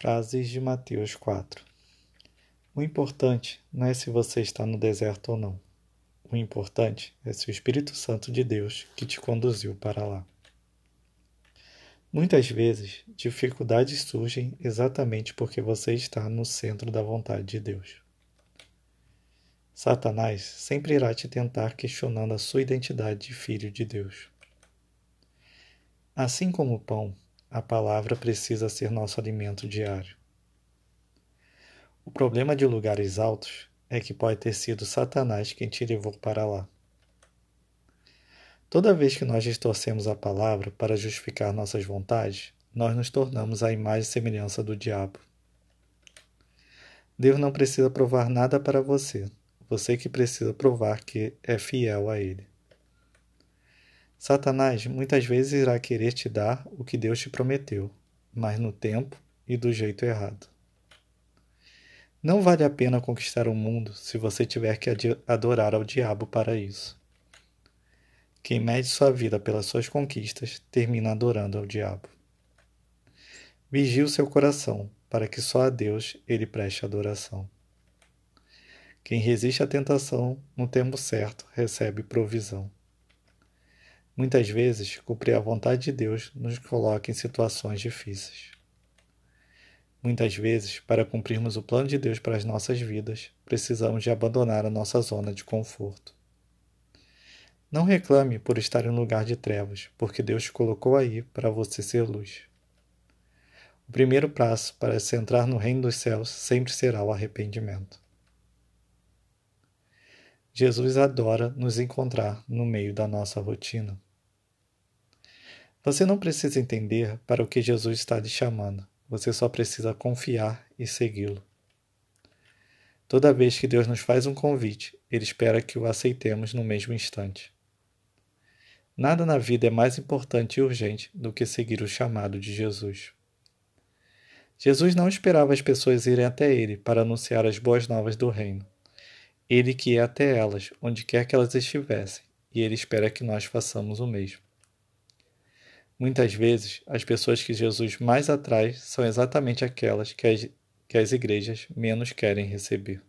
Frases de Mateus 4 O importante não é se você está no deserto ou não. O importante é se o Espírito Santo de Deus que te conduziu para lá. Muitas vezes, dificuldades surgem exatamente porque você está no centro da vontade de Deus. Satanás sempre irá te tentar questionando a sua identidade de filho de Deus. Assim como o pão, a palavra precisa ser nosso alimento diário. O problema de lugares altos é que pode ter sido Satanás quem te levou para lá. Toda vez que nós distorcemos a palavra para justificar nossas vontades, nós nos tornamos a imagem e semelhança do diabo. Deus não precisa provar nada para você, você que precisa provar que é fiel a Ele. Satanás muitas vezes irá querer te dar o que Deus te prometeu, mas no tempo e do jeito errado. Não vale a pena conquistar o mundo se você tiver que adorar ao diabo para isso. Quem mede sua vida pelas suas conquistas termina adorando ao diabo. Vigie o seu coração, para que só a Deus ele preste adoração. Quem resiste à tentação, no tempo certo, recebe provisão. Muitas vezes, cumprir a vontade de Deus nos coloca em situações difíceis. Muitas vezes, para cumprirmos o plano de Deus para as nossas vidas, precisamos de abandonar a nossa zona de conforto. Não reclame por estar em um lugar de trevas, porque Deus te colocou aí para você ser luz. O primeiro passo para se entrar no reino dos céus sempre será o arrependimento. Jesus adora nos encontrar no meio da nossa rotina. Você não precisa entender para o que Jesus está lhe chamando, você só precisa confiar e segui-lo. Toda vez que Deus nos faz um convite, Ele espera que o aceitemos no mesmo instante. Nada na vida é mais importante e urgente do que seguir o chamado de Jesus. Jesus não esperava as pessoas irem até ele para anunciar as boas novas do reino. Ele que é até elas, onde quer que elas estivessem, e ele espera que nós façamos o mesmo. Muitas vezes, as pessoas que Jesus mais atrai são exatamente aquelas que as, que as igrejas menos querem receber.